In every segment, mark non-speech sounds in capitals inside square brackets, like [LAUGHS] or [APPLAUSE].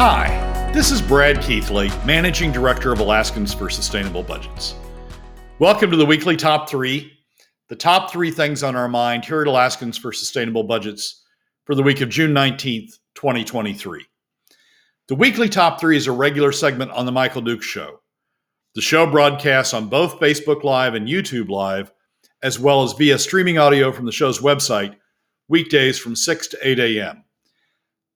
Hi, this is Brad Keithley, Managing Director of Alaskans for Sustainable Budgets. Welcome to the weekly top three, the top three things on our mind here at Alaskans for Sustainable Budgets for the week of June 19th, 2023. The weekly top three is a regular segment on The Michael Dukes Show. The show broadcasts on both Facebook Live and YouTube Live, as well as via streaming audio from the show's website, weekdays from 6 to 8 a.m.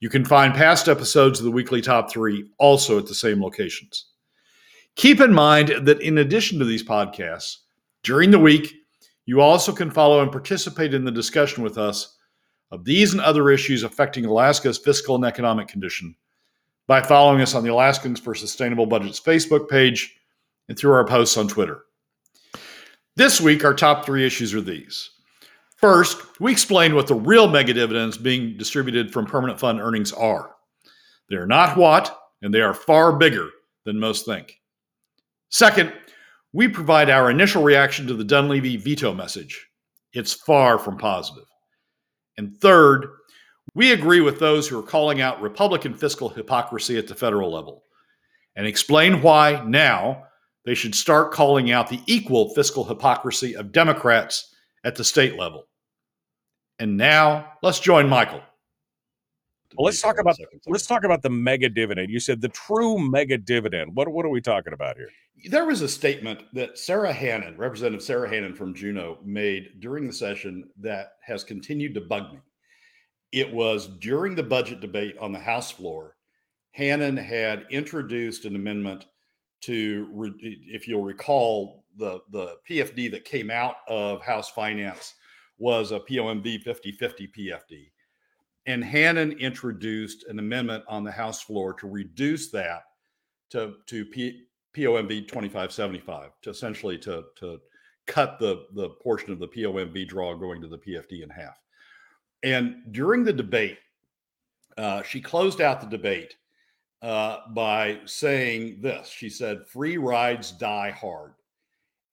You can find past episodes of the weekly top three also at the same locations. Keep in mind that in addition to these podcasts, during the week, you also can follow and participate in the discussion with us of these and other issues affecting Alaska's fiscal and economic condition by following us on the Alaskans for Sustainable Budgets Facebook page and through our posts on Twitter. This week, our top three issues are these First, we explained what the real mega dividends being distributed from permanent fund earnings are. They are not what, and they are far bigger than most think. Second, we provide our initial reaction to the Dunleavy veto message. It's far from positive. And third, we agree with those who are calling out Republican fiscal hypocrisy at the federal level and explain why now they should start calling out the equal fiscal hypocrisy of Democrats at the state level. And now let's join Michael. Well, let's talk about let's talk about the mega dividend. You said the true mega dividend. What what are we talking about here? There was a statement that Sara Hannan, Representative Sara Hannan from Juneau, made during the session that has continued to bug me. It was during the budget debate on the House floor. Hannan had introduced an amendment to, if you'll recall, the the PFD that came out of House Finance was a POMV 50-50 PFD. And Hannan introduced an amendment on the House floor to reduce that to, to P, POMV 2575, to essentially to, to cut the, the portion of the POMV draw going to the PFD in half. And during the debate, uh, she closed out the debate uh, by saying this. She said, Free rides die hard.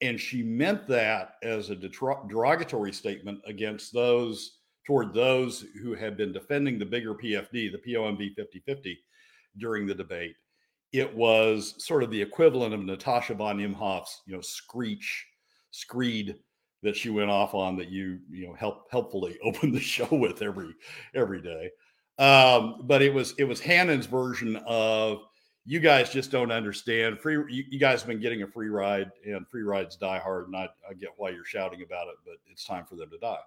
And she meant that as a derogatory statement against those, toward those who had been defending the bigger PFD, the POMV 5050, during the debate. It was sort of the equivalent of Natasha von Imhof's, you know, screech, screed that she went off on that you, you know, help helpfully [LAUGHS] open the show with every every day. Um, but it was it was Hannan's version of you guys just don't understand. Free, you, you, guys have been getting a free ride, and free rides die hard. And I, I, get why you're shouting about it, but it's time for them to die.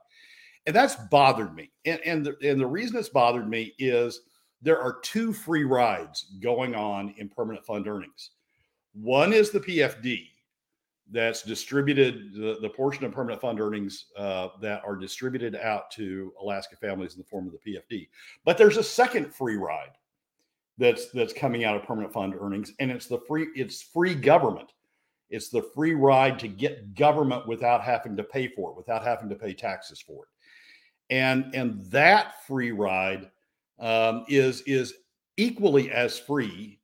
And that's bothered me. And and the, and the reason it's bothered me is there are two free rides going on in permanent fund earnings. One is the PFD that's distributed the, the portion of permanent fund earnings uh, that are distributed out to Alaska families in the form of the PFD. But there's a second free ride that's that's coming out of permanent fund earnings and it's the free it's free government it's the free ride to get government without having to pay for it without having to pay taxes for it and and that free ride um, is is equally as free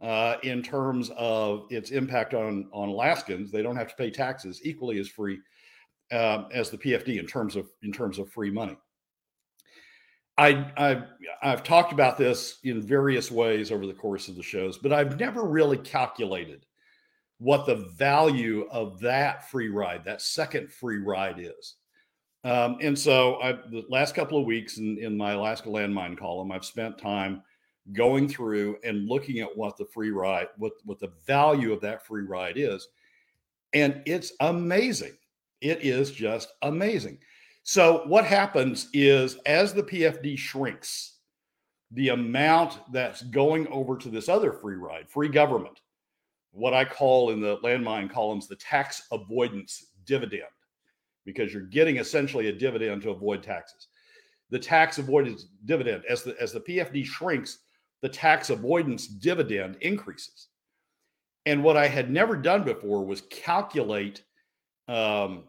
uh, in terms of its impact on on Alaskans. They don't have to pay taxes equally as free uh, as the PFD in terms of in terms of free money. I, I've, I've talked about this in various ways over the course of the shows, but I've never really calculated what the value of that free ride, that second free ride is. Um, and so, I, the last couple of weeks in, in my Alaska Landmine column, I've spent time going through and looking at what the free ride, what, what the value of that free ride is. And it's amazing. It is just amazing. So what happens is as the PFD shrinks, the amount that's going over to this other free ride, free government, what I call in the landmine columns the tax avoidance dividend, because you're getting essentially a dividend to avoid taxes. The tax avoidance dividend, as the as the PFD shrinks, the tax avoidance dividend increases. And what I had never done before was calculate um,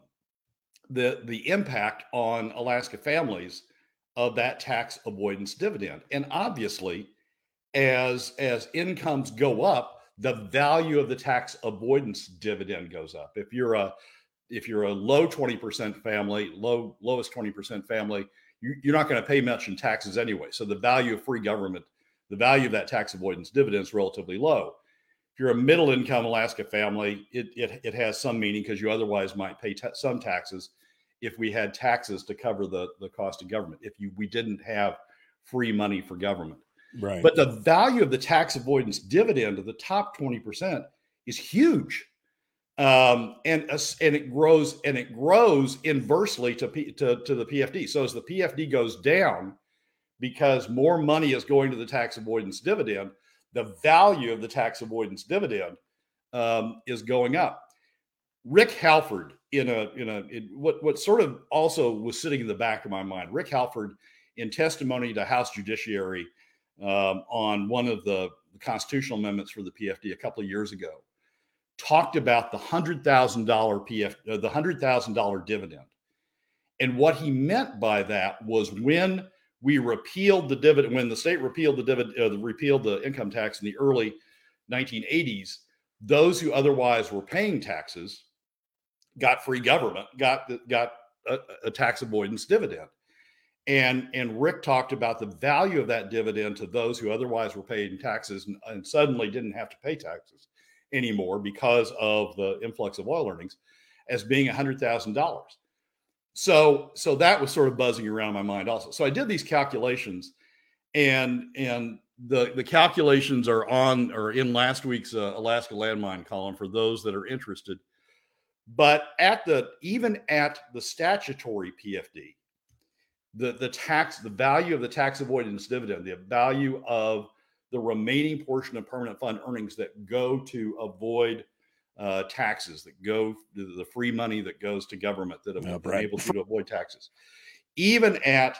the the impact on Alaska families of that tax avoidance dividend. And obviously, as as incomes go up, the value of the tax avoidance dividend goes up. If you're a if you're a low 20% family, low lowest 20% family, you, you're not going to pay much in taxes anyway. So the value of free government, the value of that tax avoidance dividend is relatively low. If you're a middle income Alaska family, it, it, it has some meaning because you otherwise might pay ta- some taxes if we had taxes to cover the, the cost of government, if you we didn't have free money for government. Right. But the value of the tax avoidance dividend of the top 20% is huge. Um, and and it grows and it grows inversely to, P, to to the PFD. So as the PFD goes down, because more money is going to the tax avoidance dividend, the value of the tax avoidance dividend um, is going up. Rick Halford in a in a in what what sort of also was sitting in the back of my mind. Rick Halford in testimony to House Judiciary um, on one of the constitutional amendments for the PFD a couple of years ago talked about the hundred thousand dollar PF uh, the hundred thousand dollar dividend, and what he meant by that was when we repealed the dividend when the state repealed the dividend uh, repealed the income tax in the early 1980s those who otherwise were paying taxes got free government, got got a, a tax avoidance dividend. And and Rick talked about the value of that dividend to those who otherwise were paying taxes and, and suddenly didn't have to pay taxes anymore because of the influx of oil earnings as being $100,000. So so that was sort of buzzing around my mind also. So I did these calculations and and the the calculations are on or in last week's uh, Alaska landmine column for those that are interested. But at the even at the statutory PFD, the the tax the value of the tax avoidance dividend, the value of the remaining portion of permanent fund earnings that go to avoid uh, taxes, that go the free money that goes to government that have oh, been right. able to [LAUGHS] avoid taxes, even at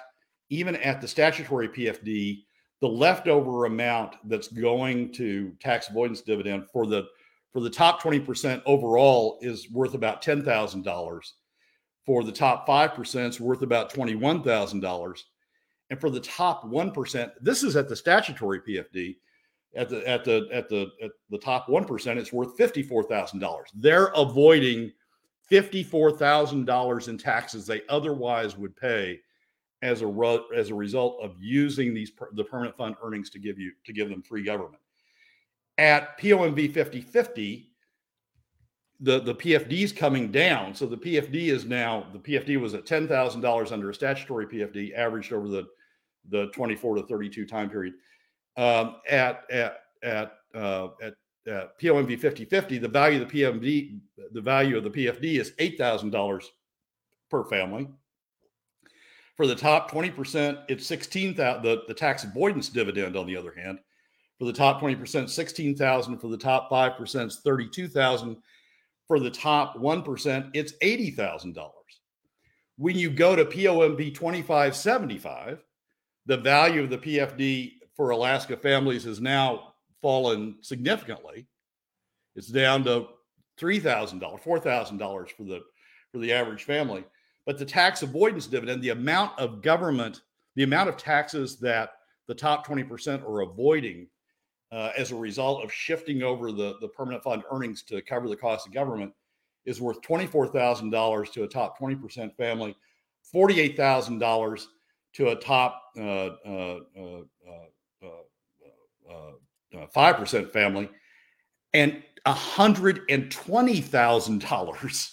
even at the statutory PFD, the leftover amount that's going to tax avoidance dividend for the for the top 20% overall is worth about $10,000. For the top 5%, it's worth about $21,000. And for the top 1%, this is at the statutory PFD. At the at the at the at the top 1%, it's worth $54,000. They're avoiding $54,000 in taxes they otherwise would pay as a as a result of using these the permanent fund earnings to give you to give them free government. At POMV 5050, the, the PFD is coming down. So the PFD is now, the PFD was at $10,000 under a statutory PFD, averaged over the, the 24 to 32 time period. Um, at at at, uh, at POMV 5050, the value of the PMD, the value of the PFD is $8,000 per family. For the top 20%, it's 16,000. The, the tax avoidance dividend, on the other hand, for the top 20%, 16,000. For the top 5%, 32,000. For the top 1%, it's $80,000. When you go to POMV 2575, the value of the PFD for Alaska families has now fallen significantly. It's down to $3,000, $4,000 for the for the average family. But the tax avoidance dividend, the amount of government, the amount of taxes that the top 20% are avoiding uh, as a result of shifting over the, the permanent fund earnings to cover the cost of government is worth $24,000 to a top 20% family, $48,000 to a top uh, uh, uh, 5% family, and $120,000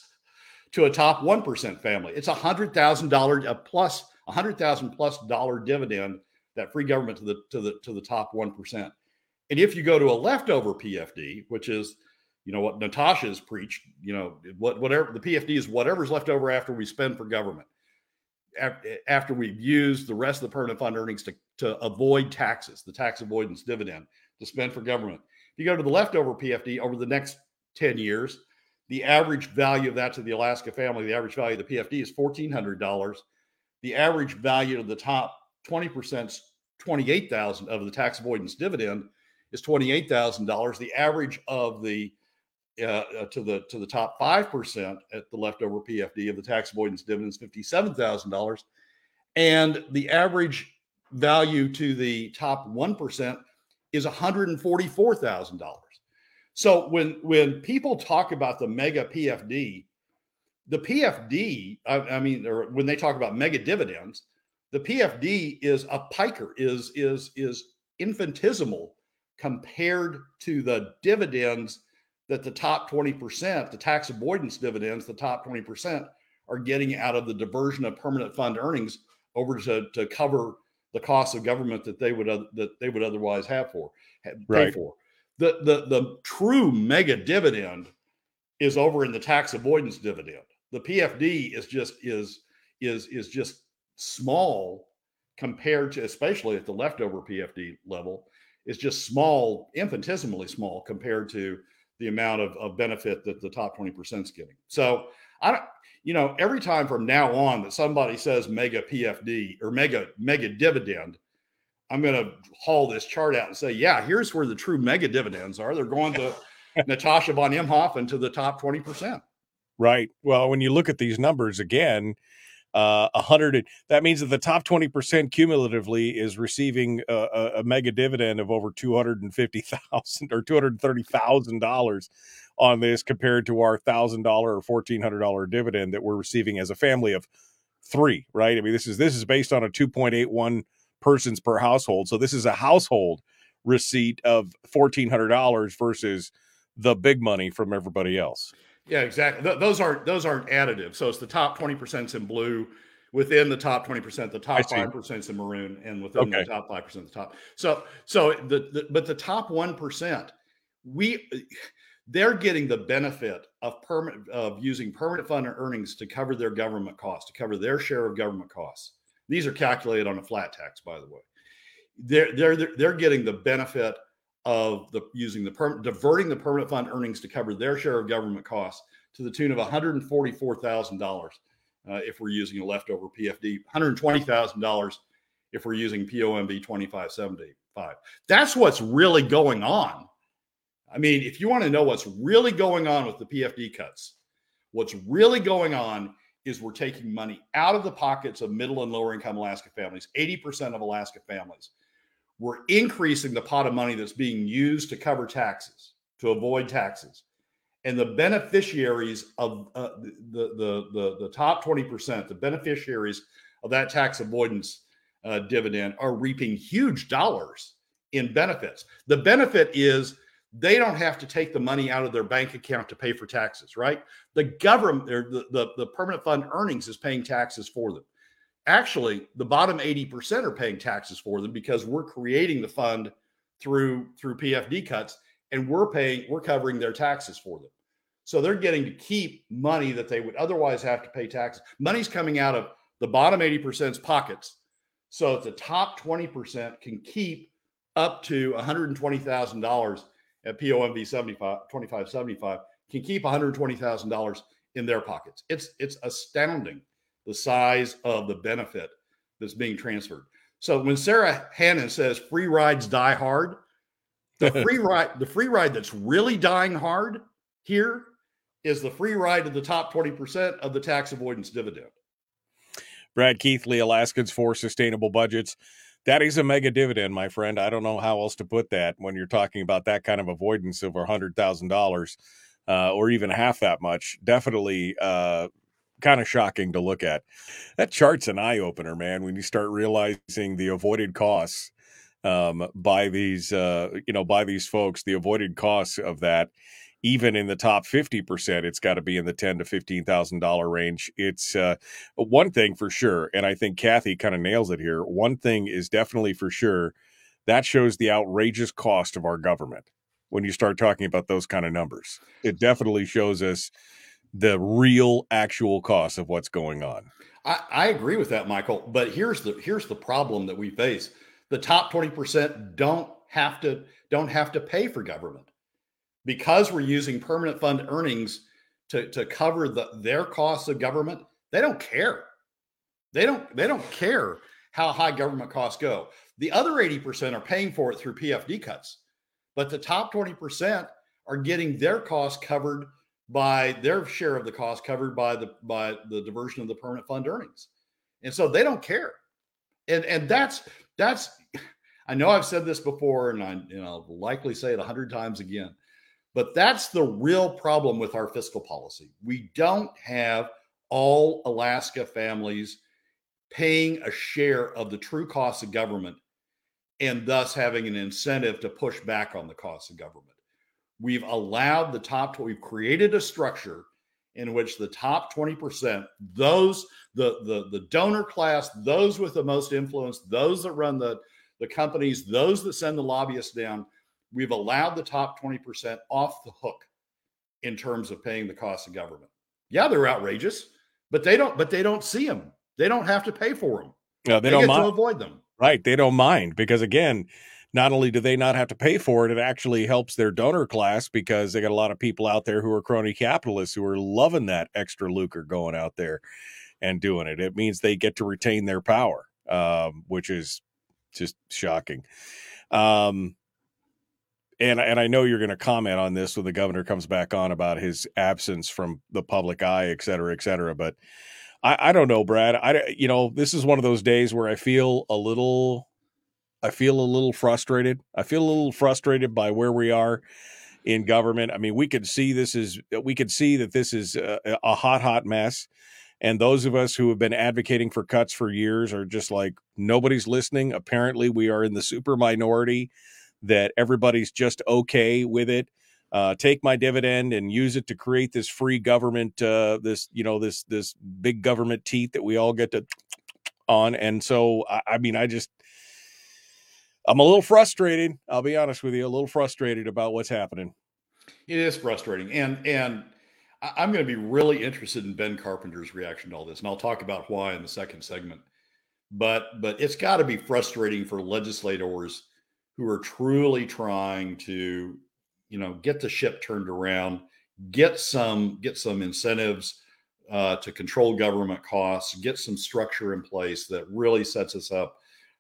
to a top 1% family. It's a $100,000 a plus, 100,000 plus dollar dividend that free government to the to the to the top 1%. And if you go to a leftover PFD, which is, you know, what Natasha's preached, you know, what whatever the PFD is, whatever's left over after we spend for government, eh, after we've used the rest of the permanent fund earnings to, to avoid taxes, the tax avoidance dividend to spend for government. If you go to the leftover PFD over the next 10 years, the average value of that to the Alaska family, the average value of the PFD is $1,400. The average value of the top 20% is 28,000 of the tax avoidance dividend is twenty eight thousand dollars. The average of the uh, uh, to the to the top five percent at the leftover PFD of the tax avoidance dividends fifty seven thousand dollars, and the average value to the top one percent is one hundred and forty four thousand dollars. So when when people talk about the mega PFD, the PFD, I, I mean, or when they talk about mega dividends, the PFD is a piker, is is is infinitesimal compared to the dividends that the top 20%, the tax avoidance dividends, the top 20% are getting out of the diversion of permanent fund earnings over to, to cover the cost of government that they would that they would otherwise have for pay right. for. The, the the true mega dividend is over in the tax avoidance dividend. The PFD is just is is is just small compared to especially at the leftover PFD level is just small, infinitesimally small compared to the amount of, of benefit that the top 20% is getting. So I don't, you know, every time from now on that somebody says mega PFD or mega mega dividend, I'm going to haul this chart out and say, yeah, here's where the true mega dividends are. They're going to [LAUGHS] Natasha von Imhof to the top 20%. Right. Well, when you look at these numbers again, uh, a hundred. That means that the top twenty percent cumulatively is receiving a, a, a mega dividend of over two hundred and fifty thousand or two hundred thirty thousand dollars on this, compared to our thousand dollar or fourteen hundred dollar dividend that we're receiving as a family of three. Right. I mean, this is this is based on a two point eight one persons per household. So this is a household receipt of fourteen hundred dollars versus the big money from everybody else. Yeah, exactly. Th- those aren't those aren't additive. So it's the top twenty percent in blue. Within the top twenty percent, the top five percent in maroon, and within okay. the top five percent, the top. So so the, the but the top one percent, we they're getting the benefit of permanent of using permanent fund earnings to cover their government costs, to cover their share of government costs. These are calculated on a flat tax, by the way. They're they're they're getting the benefit of the using the perm, diverting the permanent fund earnings to cover their share of government costs to the tune of $144,000 uh, if we're using a leftover PFD, $120,000 if we're using POMV 2575. That's what's really going on. I mean, if you want to know what's really going on with the PFD cuts, what's really going on is we're taking money out of the pockets of middle and lower income Alaska families, 80% of Alaska families we're increasing the pot of money that's being used to cover taxes, to avoid taxes. And the beneficiaries of uh, the, the, the, the, top 20%, the beneficiaries of that tax avoidance uh, dividend are reaping huge dollars in benefits. The benefit is they don't have to take the money out of their bank account to pay for taxes, right? The government, the, the, the permanent fund earnings is paying taxes for them actually the bottom 80% are paying taxes for them because we're creating the fund through through PFD cuts and we're paying we're covering their taxes for them. So they're getting to keep money that they would otherwise have to pay taxes. Money's coming out of the bottom 80%'s pockets. So the top 20% can keep up to $120,000 at POMV 75 2575 can keep $120,000 in their pockets. It's it's astounding the size of the benefit that's being transferred. So when Sara Hannan says free rides die hard, the [LAUGHS] free ride, the free ride that's really dying hard here is the free ride of the top 20% of the tax avoidance dividend. Brad Keithley, Alaskans for Sustainable Budgets. That is a mega dividend, my friend. I don't know how else to put that when you're talking about that kind of avoidance of $100,000 uh, or even half that much. Definitely uh, kind of shocking to look at. That chart's an eye opener, man. When you start realizing the avoided costs um, by these, uh, you know, by these folks, the avoided costs of that, even in the top fifty percent, it's got to be in the ten to fifteen thousand dollar range. It's uh, one thing for sure, and I think Kathy kind of nails it here. One thing is definitely for sure that shows the outrageous cost of our government when you start talking about those kind of numbers. It definitely shows us the real actual cost of what's going on. I, I agree with that, Michael. But here's the here's the problem that we face: the top twenty percent don't have to don't have to pay for government because we're using permanent fund earnings to to cover the their costs of government. They don't care. They don't they don't care how high government costs go. The other 80% are paying for it through PFD cuts. but the top 20% are getting their costs covered by their share of the cost covered by the by the diversion of the permanent fund earnings. And so they don't care. And and that's that's I know I've said this before and I you know likely say it a hundred times again, but that's the real problem with our fiscal policy. We don't have all Alaska families paying a share of the true cost of government and thus having an incentive to push back on the cost of government. We've allowed the top, we've created a structure in which the top 20%, those, the, the, the donor class, those with the most influence, those that run the, the companies, those that send the lobbyists down, we've allowed the top 20% off the hook in terms of paying the cost of government. Yeah, they're outrageous, but they don't, but they don't see them. They don't have to pay for them. Yeah, they, they don't mind. to avoid them. Right. They don't mind because again, not only do they not have to pay for it, it actually helps their donor class because they got a lot of people out there who are crony capitalists who are loving that extra lucre going out there and doing it. It means they get to retain their power, um, which is just shocking. Um, and and I know you're going to comment on this when the governor comes back on about his absence from the public eye, et cetera, et cetera. But I, I don't know, Brad. I you know this is one of those days where I feel a little, I feel a little frustrated. I feel a little frustrated by where we are in government. I mean, we could see this is we could see that this is a, a hot, hot mess. And those of us who have been advocating for cuts for years are just like nobody's listening. Apparently, we are in the super minority that everybody's just okay with it uh, take my dividend and use it to create this free government, uh, this you know this this big government teeth that we all get to [TSK] on. And so, I, I mean, I just I'm a little frustrated. I'll be honest with you, a little frustrated about what's happening. It is frustrating, and and I'm going to be really interested in Ben Carpenter's reaction to all this, and I'll talk about why in the second segment. But but it's got to be frustrating for legislators who are truly trying to you know get the ship turned around get some get some incentives uh, to control government costs get some structure in place that really sets us up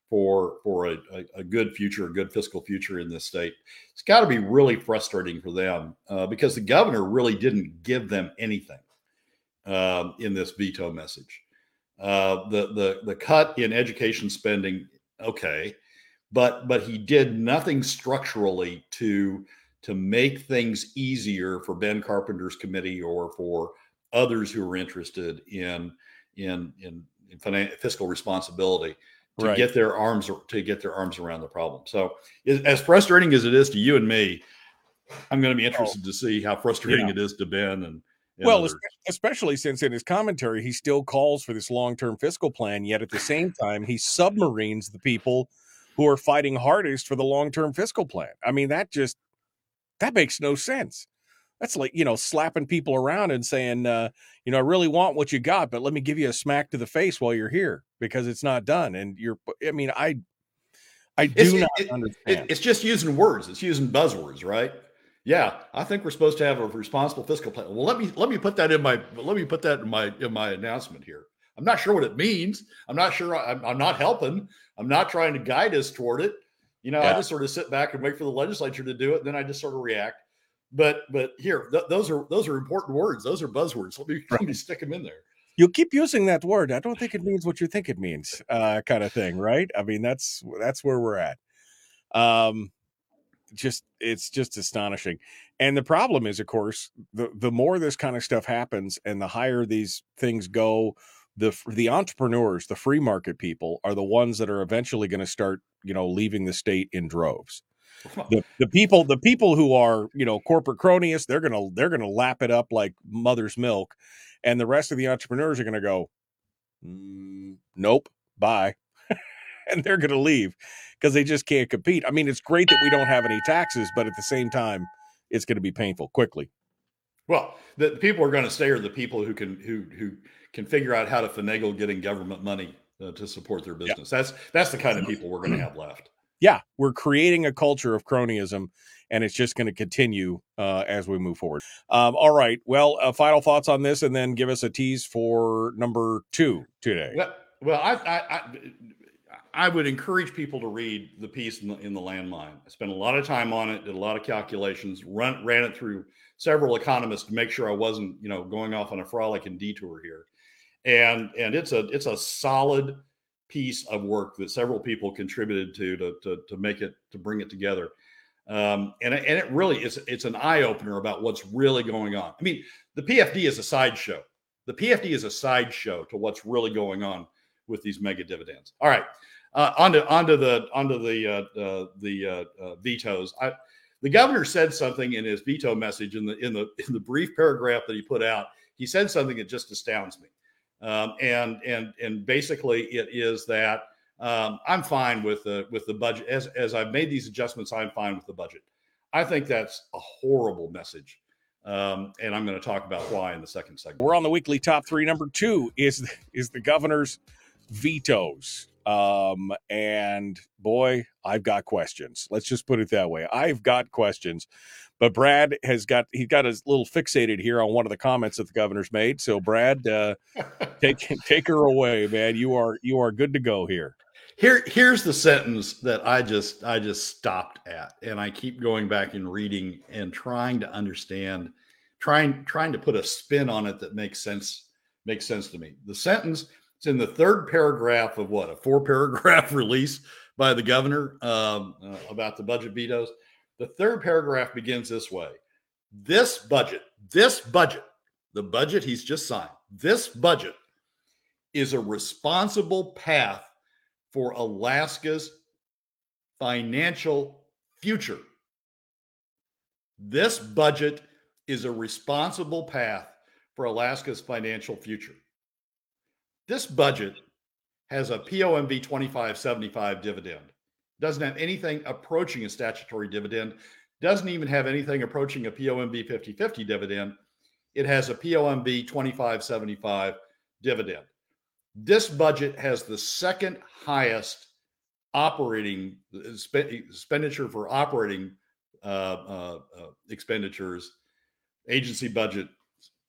for for a, a, good future a good fiscal future in this state. It's got to be really frustrating for them uh, because the governor really didn't give them anything uh, in this veto message. Uh, the the the cut in education spending okay but but he did nothing structurally to to make things easier for Ben Carpenter's committee or for others who are interested in in in, in fiscal responsibility to right. get their arms to get their arms around the problem. So, as frustrating as it is to you and me, I'm going to be interested oh. to see how frustrating yeah. it is to Ben and. and well, others. especially since in his commentary he still calls for this long-term fiscal plan, yet at the same time he submarines the people who are fighting hardest for the long-term fiscal plan. I mean, that just that makes no sense. That's like, you know, slapping people around and saying, uh, you know, I really want what you got, but let me give you a smack to the face while you're here because it's not done. And you're, I mean, I, I do it's, not it, understand. It, it's just using words. It's using buzzwords, right? Yeah, I think we're supposed to have a responsible fiscal plan. Well, let me let me put that in my let me put that in my in my announcement here. I'm not sure what it means. I'm not sure. I'm, I'm not helping. I'm not trying to guide us toward it. You know, yeah. I just sort of sit back and wait for the legislature to do it, and then I just sort of react. But but here, th- those are those are important words. Those are buzzwords. Let me [LAUGHS] let me stick them in there. You keep using that word. I don't think it means what you think it means, uh, kind of thing, right? I mean, that's that's where we're at. Um, just it's just astonishing. And the problem is, of course, the the more this kind of stuff happens, and the higher these things go, the the entrepreneurs, the free market people, are the ones that are eventually going to start, you know, leaving the state in droves. The, [LAUGHS] the people the people who are you know corporate cronies they're gonna they're gonna lap it up like mother's milk and the rest of the entrepreneurs are gonna go mm, nope bye [LAUGHS] and they're gonna leave because they just can't compete i mean it's great that we don't have any taxes but at the same time it's going to be painful quickly well the, the people who are going to stay are the people who can who who can figure out how to finagle getting government money uh, to support their business. That's that's the kind of people we're going to have left. Yeah, we're creating a culture of cronyism, and it's just going to continue uh, as we move forward. Um, all right. Well, uh, final thoughts on this, and then give us a tease for number two today. Well, well I, I, I I would encourage people to read the piece in the, in the landmine. I spent a lot of time on it, did a lot of calculations, run, ran it through several economists to make sure I wasn't, you know, going off on a frolic and detour here. And and it's a it's a solid piece of work that several people contributed to to to, to make it to bring it together. Um, and and it really is it's an eye opener about what's really going on. I mean, the PFD is a sideshow. The PFD is a sideshow to what's really going on with these mega dividends. All right, uh, onto onto the onto the uh, uh, the uh, uh, vetoes. I, the governor said something in his veto message in the in the in the brief paragraph that he put out. He said something that just astounds me, um, and and and basically it is that um, I'm fine with the with the budget as as I've made these adjustments. I'm fine with the budget. I think that's a horrible message. Um, and I'm going to talk about why in the second segment. We're on the weekly top three. Number two is is the governor's vetoes. Um, and boy, I've got questions. Let's just put it that way. I've got questions. But Brad has got he's got a little fixated here on one of the comments that the governor's made. So Brad, uh, [LAUGHS] take take her away, man. You are you are good to go here. Here here's the sentence that I just I just stopped at, and I keep going back and reading and trying to understand, trying trying to put a spin on it that makes sense makes sense to me. The sentence it's in the third paragraph of what a four paragraph [LAUGHS] release by the governor um, uh, about the budget vetoes. The third paragraph begins this way This budget, this budget, the budget he's just signed, this budget is a responsible path for Alaska's financial future. This budget is a responsible path for Alaska's financial future. This budget has a POMV 2575 dividend. Doesn't have anything approaching a statutory dividend. Doesn't even have anything approaching a POMV 5050 dividend. It has a POMV 2575 dividend. This budget has the second highest operating expenditure for operating uh, uh, uh, expenditures, agency budget,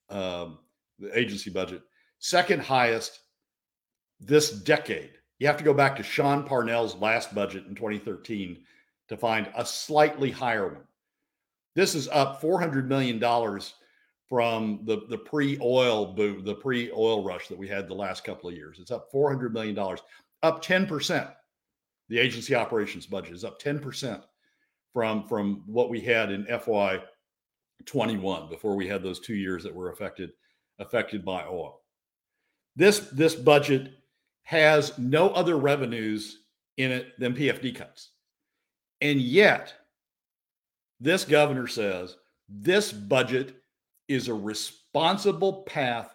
um, the agency budget, second highest this decade. You have to go back to Sean Parnell's last budget in 2013 to find a slightly higher one. This is up $400 million from the, the pre-oil boom, the pre-oil rush that we had the last couple of years. It's up $400 million, up 10%. The agency operations budget is up 10% from, from what we had in FY 21 before we had those two years that were affected affected by oil. This this budget has no other revenues in it than PFD cuts. And yet, this governor says this budget is a responsible path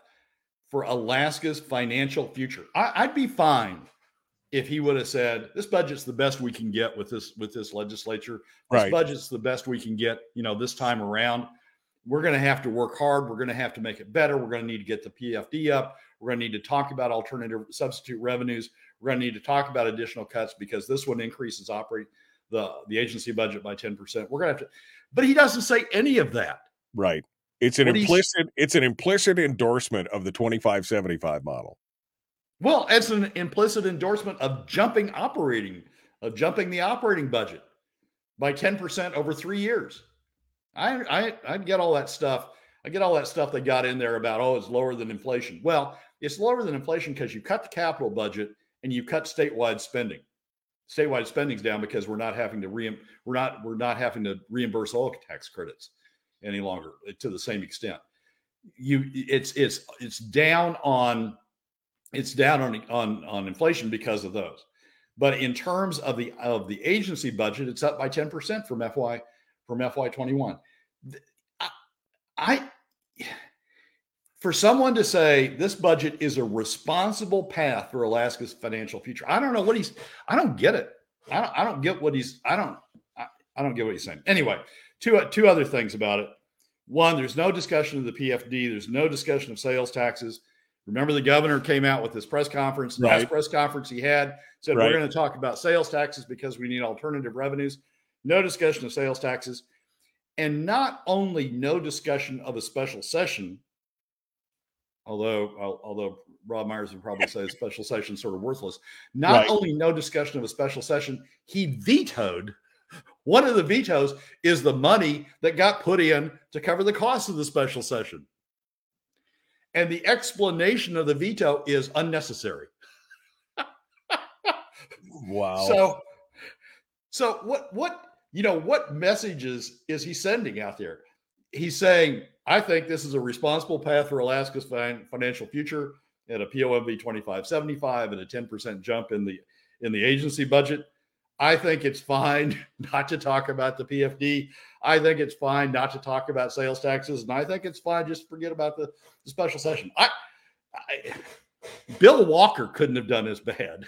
for Alaska's financial future. I, would be fine if he would have said this budget's the best we can get with this with this legislature. This right. budget's the best we can get, you know, this time around. We're going to have to work hard. We're going to have to make it better. We're going to need to get the PFD up. We're going to need to talk about alternative substitute revenues. We're going to need to talk about additional cuts because this one increases operate the the agency budget by 10%. We're going to have to but he doesn't say any of that. Right. It's an what implicit it's an implicit endorsement of the 2575 model. Well, it's an implicit endorsement of jumping operating of jumping the operating budget by 10% over 3 years. I I I get all that stuff. I get all that stuff they got in there about oh it's lower than inflation. Well, it's lower than inflation because you cut the capital budget and you cut statewide spending. Statewide spending's down because we're not having to re- we're not we're not having to reimburse oil tax credits any longer uh, to the same extent. You it's it's it's down on it's down on on on inflation because of those. But in terms of the of the agency budget, it's up by 10% from FY from FY21. I, I for someone to say this budget is a responsible path for Alaska's financial future, I don't know what he's. I don't get it. I don't, I don't get what he's. I don't. I, I don't get what he's saying. Anyway, two two other things about it. One, there's no discussion of the PFD. There's no discussion of sales taxes. Remember, the governor came out with this press conference. Right. Last press conference he had said right. we're going to talk about sales taxes because we need alternative revenues. No discussion of sales taxes, and not only no discussion of a special session although although Rob Myers would probably say a [LAUGHS] special session sort of worthless. Not right. only no discussion of a special session, he vetoed. One of the vetoes is the money that got put in to cover the cost of the special session. And the explanation of the veto is unnecessary. [LAUGHS] wow. So so what what you know what messages is he sending out there? He's saying, I think this is a responsible path for Alaska's financial future at a POMV 2575 and a 10% jump in the in the agency budget. I think it's fine [LAUGHS] not to talk about the PFD. I think it's fine not to talk about sales taxes, and I think it's fine just forget about the, the special session. I, I, Bill Walker couldn't have done as bad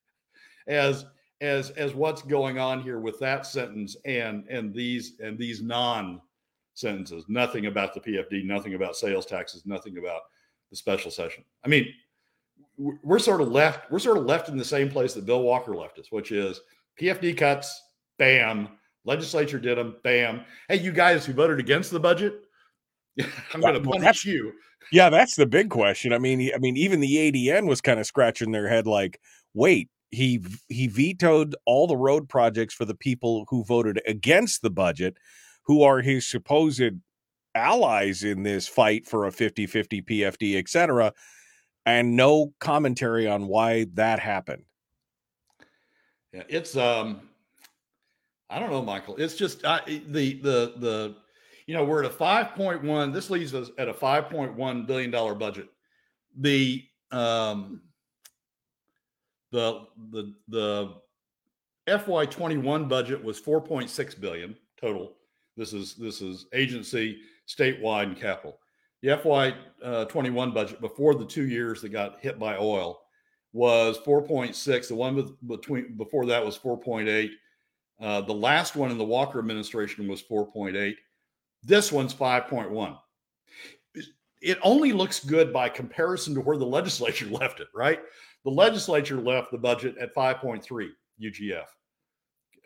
[LAUGHS] as as as what's going on here with that sentence and and these and these non sentences nothing about the pfd nothing about sales taxes nothing about the special session. I mean we're sort of left we're sort of left in the same place that bill walker left us which is pfd cuts bam. Legislature did them bam. Hey you guys who voted against the budget [LAUGHS] i'm going to punish you. Yeah that's the big question. I mean i mean even the adn was kind of scratching their head like wait he he vetoed all the road projects for the people who voted against the budget who are his supposed allies in this fight for a 50-50 PFD etc and no commentary on why that happened. Yeah it's um I don't know Michael it's just I, the the the you know we're at a 5.1 this leaves us at a 5.1 billion dollar budget. The um the the the FY21 budget was 4.6 billion total. This is this is agency, statewide, and capital. The FY21 budget before the two years that got hit by oil was 4.6. The one between before that was 4.8. Uh, the last one in the Walker administration was 4.8. This one's 5.1. It only looks good by comparison to where the legislature [LAUGHS] left it, right? The legislature left the budget at 5.3 UGF,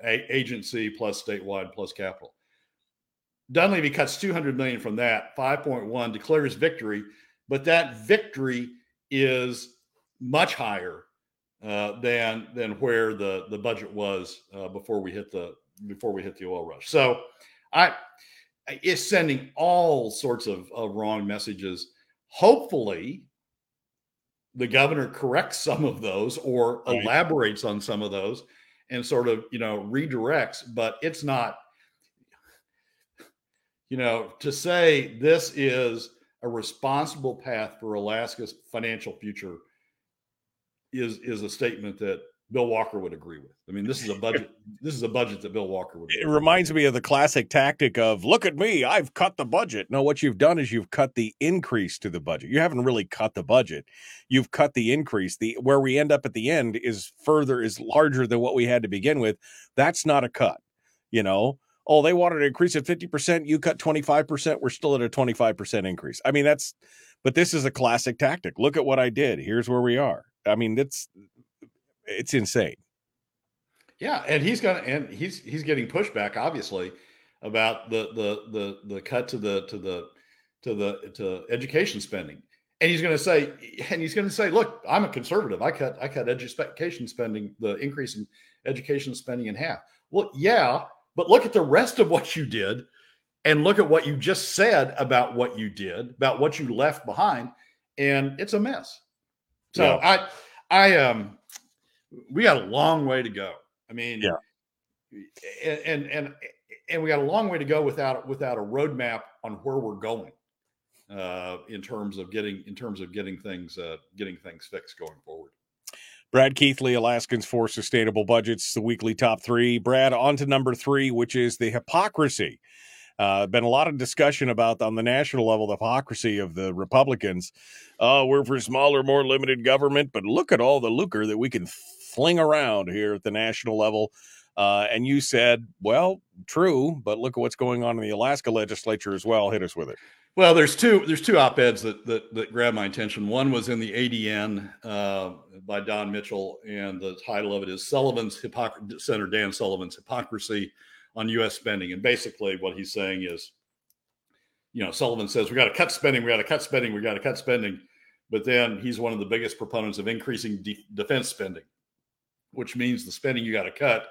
a- agency plus statewide plus capital. Dunleavy cuts 200 million from that, 5.1 declares victory, but that victory is much higher uh, than than where the the budget was uh, before we hit the before we hit the oil rush. So I it's sending all sorts of, of wrong messages. Hopefully, the governor corrects some of those or right. elaborates on some of those and sort of you know redirects but it's not you know to say this is a responsible path for alaska's financial future is is a statement that Bill Walker would agree with. I mean, this is a budget. this is a budget that Bill Walker would. It reminds with. me of the classic tactic of "Look at me, I've cut the budget." No, what you've done is you've cut the increase to the budget. You haven't really cut the budget. You've cut the increase. The where we end up at the end is further is larger than what we had to begin with. That's not a cut. You know. Oh, they wanted to increase at fifty percent. You cut twenty five percent. We're still at a twenty five percent increase. I mean, that's. But this is a classic tactic. Look at what I did. Here's where we are. I mean, that's it's insane. Yeah, and he's gonna and he's he's getting pushback obviously about the the the the cut to the to the to the to education spending. And he's going to say, and he's going to say, look, I'm a conservative. I cut I cut education spending, the increase in education spending in half. Well, yeah, but look at the rest of what you did, and look at what you just said about what you did, about what you left behind, and it's a mess. So yeah. I I um we got a long way to go. I mean, yeah, and and and we got a long way to go without without a roadmap on where we're going uh, in terms of getting in terms of getting things uh, getting things fixed going forward. Brad Keithley, Alaskans for Sustainable Budgets, the weekly top three. Brad, on to number three, which is the hypocrisy. Uh, been a lot of discussion about on the national level the hypocrisy of the Republicans. Oh, we're for smaller, more limited government, but look at all the lucre that we can fling around here at the national level. Uh, and you said, well, true, but look at what's going on in the Alaska legislature as well. Hit us with it. Well, there's two there's two op-eds that that, that grabbed my attention. One was in the ADN uh, by Don Mitchell, and the title of it is Sullivan's hypocrisy. Senator Dan Sullivan's hypocrisy on U.S. spending. And basically, what he's saying is, you know, Sullivan says we got to cut spending, we got to cut spending, we got to cut spending. But then he's one of the biggest proponents of increasing de- defense spending, which means the spending you got to cut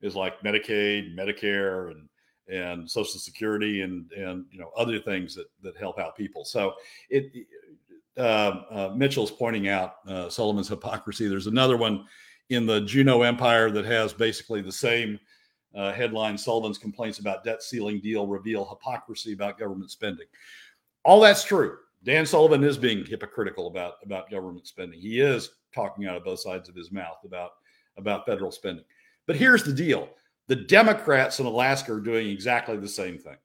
is like Medicaid, Medicare, and and Social Security, and and you know other things that that help out people. So it. Uh, uh, Mitchell's pointing out uh, Sullivan's hypocrisy. There's another one in the Juneau Empire that has basically the same uh, headline Sullivan's complaints about debt ceiling deal reveal hypocrisy about government spending. All that's true. Dan Sullivan is being hypocritical about, about government spending. He is talking out of both sides of his mouth about, about federal spending. But here's the deal the Democrats in Alaska are doing exactly the same thing.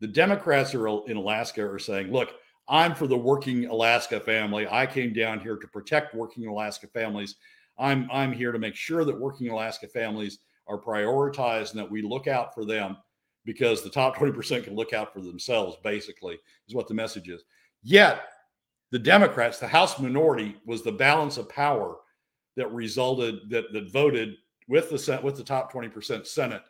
The Democrats are in Alaska are saying, look, I'm for the working Alaska family. I came down here to protect working Alaska families. I'm, I'm here to make sure that working Alaska families are prioritized and that we look out for them because the top [LAUGHS] 20% can look out for themselves, basically, is what the message is. Yet, the Democrats, the House minority, was the balance of power that resulted, that, that voted with the with the top 20% Senate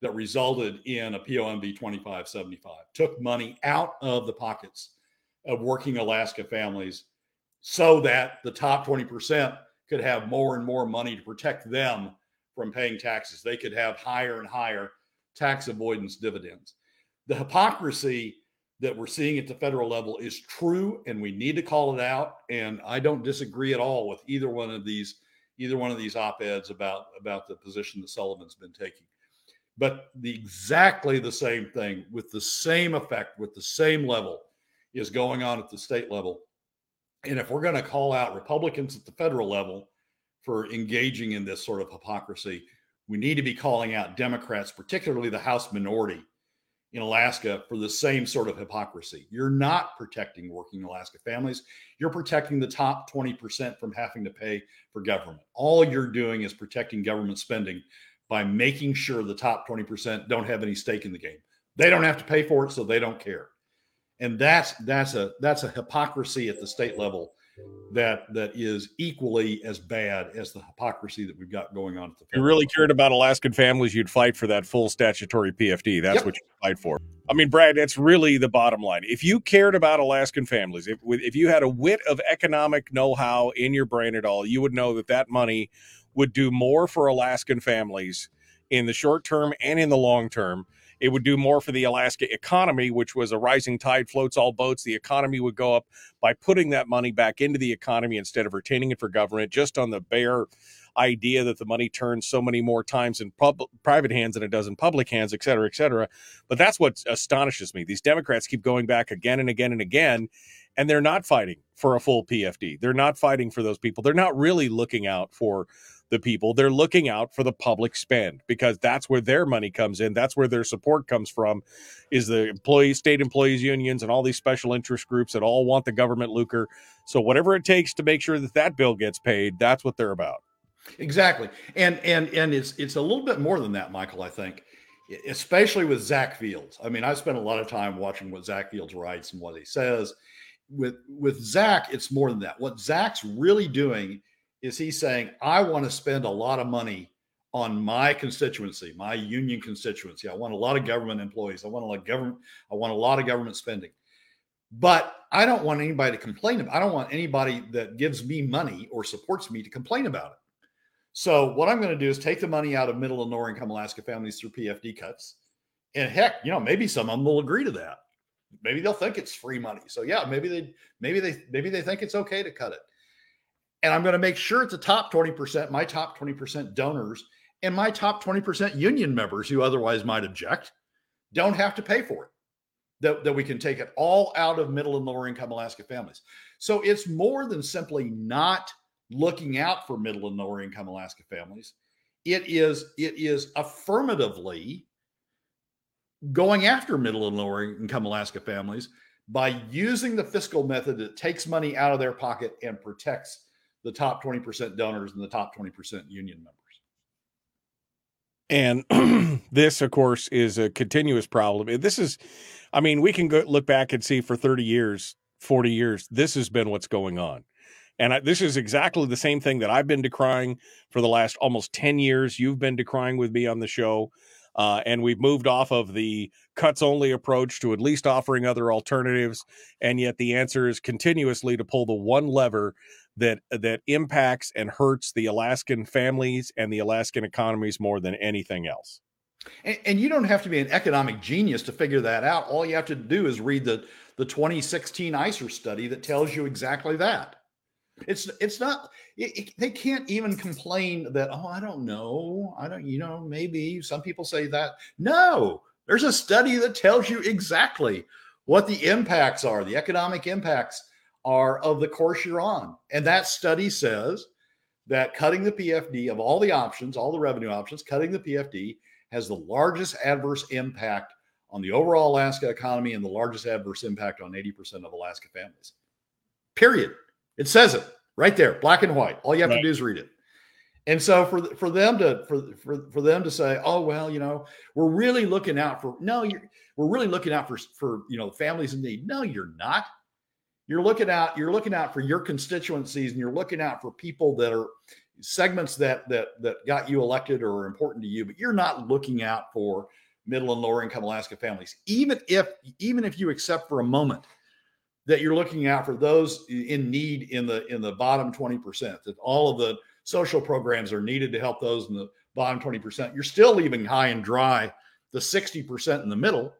that resulted in a POMV 2575, took money out of the pockets of working Alaska families so that the top 20% could have more and more money to protect them from paying taxes. They could have higher and higher tax avoidance dividends. The hypocrisy that we're seeing at the federal level is true and we need to call it out and I don't disagree at all with either one of these either one of these op-eds about about the position that Sullivan's been taking. But the exactly the same thing with the same effect with the same level is going on at the state level. And if we're going to call out Republicans at the federal level for engaging in this sort of hypocrisy. We need to be calling out Democrats, particularly the House minority in Alaska, for the same sort of hypocrisy. You're not protecting working Alaska families. You're protecting the top 20% from having to pay for government. All you're doing is protecting government spending by making sure the top 20% don't have any stake in the game. They don't have to pay for it, so they don't care. And that's that's a that's a hypocrisy at the state level that that is equally as bad as the hypocrisy that we've got going on. At the you really cared about Alaskan families, you'd fight for that full statutory PFD. That's yep. what you fight for. I mean, Brad, that's really the bottom line. If you cared about Alaskan families, if if you had a wit of economic know-how in your brain at all, you would know that that money would do more for Alaskan families in the short term and in the long term it would do more for the Alaska economy, which was a rising tide floats all boats. The economy would go up by putting that money back into the economy instead of retaining it for government, just on the bare idea that the money turns so many more times in pub- private hands than it does in public hands, et cetera, et cetera. But that's what astonishes me. These Democrats keep going back again and again and again, and they're not fighting for a full PFD. They're not fighting for those people. They're not really looking out for the people. They're looking out for the public spend because that's where their money comes in. That's where their support comes from is the employees, state employees unions and all these special interest groups that all want the government lucre. So whatever it takes to make sure that that bill gets paid, that's what they're about. Exactly. And and and it's it's a little bit more than that, Michael, I think. Especially with Zach Fields. I mean, I spent a lot of time watching what Zach Fields writes and what he says. With with Zach, it's more than that. What Zach's really doing is he saying, I want to spend a lot of money on my constituency, my union constituency. I want a lot of government employees. I want a lot of government, I want a lot of government spending. But I don't want anybody to complain about. I don't want anybody that gives me money or supports me to complain about it. So what I'm going to do is take the money out of middle and lower income Alaska families through PFD cuts. And heck, you know, maybe some of them will agree to that. Maybe they'll think it's free money. So yeah, maybe they maybe they maybe they think it's okay to cut it. And I'm going to make sure it's the top 20%, my top 20% donors and my top 20% union members who otherwise might object don't have to pay for it. That, that we can take it all out of middle and lower income Alaska families. So it's more than simply not looking out for middle and lower income Alaska families. It is it is affirmatively going after middle and lower income Alaska families by using the fiscal method that takes money out of their pocket and protects the top 20% donors and the top 20% union members. And [CLEARS THROAT] this, of course, is a continuous problem. This is, I mean, we can go look back and see for 30 years, 40 years, this has been what's going on. And I, this is exactly the same thing that I've been decrying for the last almost 10 years. You've been decrying with me on the show. Uh, and we've moved off of the cuts only approach to at least offering other alternatives. And yet the answer is continuously to pull the one lever that that impacts and hurts the Alaskan families and the Alaskan economies more than anything else. And, and, you don't have to be an economic genius to figure that out. All you have to do is read the the 2016 ISER study that tells you exactly that. It's it's not it, it, they can't even complain that oh I don't know. I don't you know maybe some people say that. No there's a study that tells you exactly what the impacts are the economic impacts are of the course you're on. And that study says that cutting the PFD of all the options all the revenue options cutting the PFD has the largest adverse impact on the overall Alaska economy and the largest adverse impact on 80% of Alaska families. Period it says it right there, black and white. All you have right. to do is read it. And so for for them to for, for for them to say, oh well, you know, we're really looking out for no, you're we're really looking out for for you know families in need. No, you're not. You're looking out. You're looking out for your constituencies, and you're looking out for people that are segments that that that got you elected or are important to you. But you're not looking out for middle and lower income Alaska families. Even if even if you accept for a moment that you're looking out for those in need in the in the bottom 20% that all of the social programs are needed to help those in the bottom 20% you're still leaving high and dry the 60% in the middle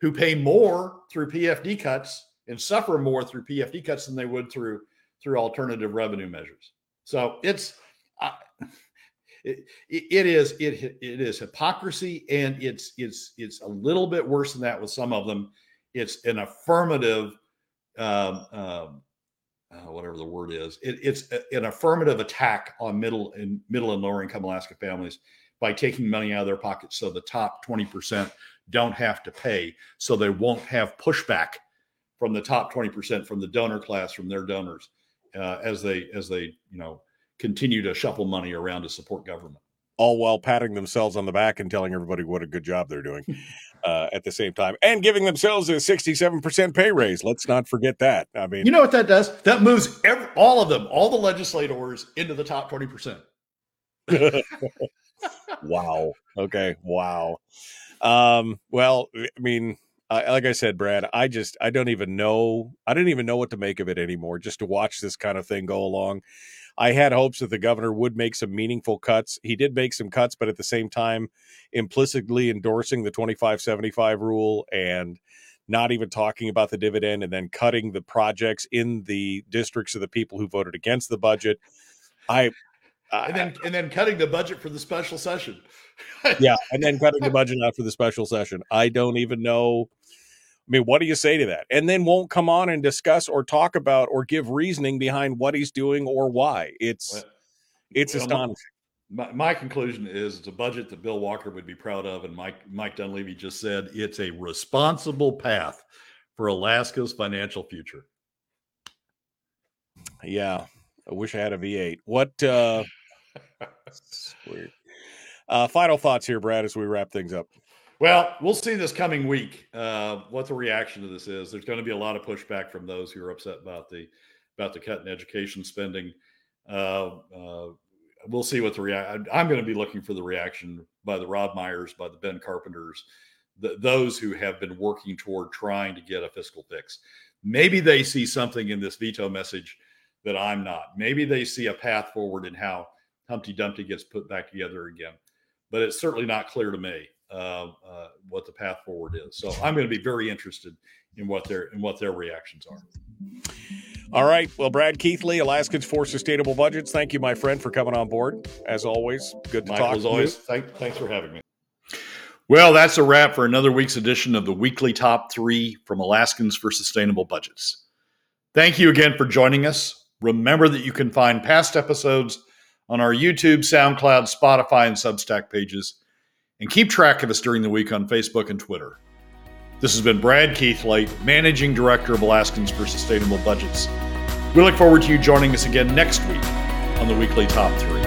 who pay more through pfd cuts and suffer more through pfd cuts than they would through through alternative revenue measures. So it's uh, it, it is it it is hypocrisy and it's it's it's a little bit worse than that with some of them it's an affirmative, um, um, uh, whatever the word is. It, it's a, an affirmative attack on middle and middle and lower income Alaska families by taking money out of their pockets, so the top twenty percent don't have to pay, so they won't have pushback from the top twenty percent from the donor class from their donors uh, as they as they you know continue to shuffle money around to support government all while patting themselves on the back and telling everybody what a good job they're doing [LAUGHS] uh, at the same time and giving themselves a 67% pay raise. Let's not forget that. I mean, you know what that does? That moves every, all of them, all the legislators into the top 20%. [LAUGHS] wow. Okay. Wow. Um, well, I mean, uh, like I said, Brad, I just I don't even know I don't even know what to make of it anymore. Just to watch this kind of thing go along, I had hopes that the governor would make some meaningful cuts. He did make some cuts, but at the same time, implicitly endorsing the 2575 rule and not even talking about the dividend and then cutting the projects in the districts of the people who voted against the budget. I and then and then cutting the budget for the special session. yeah, and then cutting the [LAUGHS] budget out for the special session. I don't even know I mean, what do you say to that? And then won't come on and discuss or talk about or give reasoning behind what he's doing or why. It's well, it's well, astonishing. My, my, conclusion is it's a budget that Bill Walker would be proud of, and Mike Mike Dunleavy just said it's a responsible path for Alaska's financial future. Yeah, I wish I had a V8. What? uh [LAUGHS] weird. Uh, final thoughts here, Brad, as we wrap things up. Well, we'll see this coming week uh, what the reaction to this is. There's going to be a lot of pushback from those who are upset about the about the cut in education spending. Uh, uh, we'll see what the reaction. I'm going to be looking for the reaction by the Rob Myers, by the Ben Carpenters, the, those who have been working toward trying to get a fiscal fix. Maybe they see something in this veto message that I'm not. Maybe they see a path forward in how Humpty Dumpty gets put back together again. But it's certainly not clear to me uh, uh, what the path forward is. So I'm going to be very interested in what their in what their reactions are. All right. Well, Brad Keithley, Alaskans for Sustainable Budgets. Thank you, my friend, for coming on board. As always, good to Michael, talk. As always, thank, thanks for having me. Well, that's a wrap for another week's edition of the weekly top three from Alaskans for Sustainable Budgets. Thank you again for joining us. Remember that you can find past episodes on our YouTube, SoundCloud, Spotify, and Substack pages and keep track of us during the week on Facebook and Twitter. This has been Brad Keithley, Managing Director of Alaskans for Sustainable Budgets. We look forward to you joining us again next week on the weekly Top 3.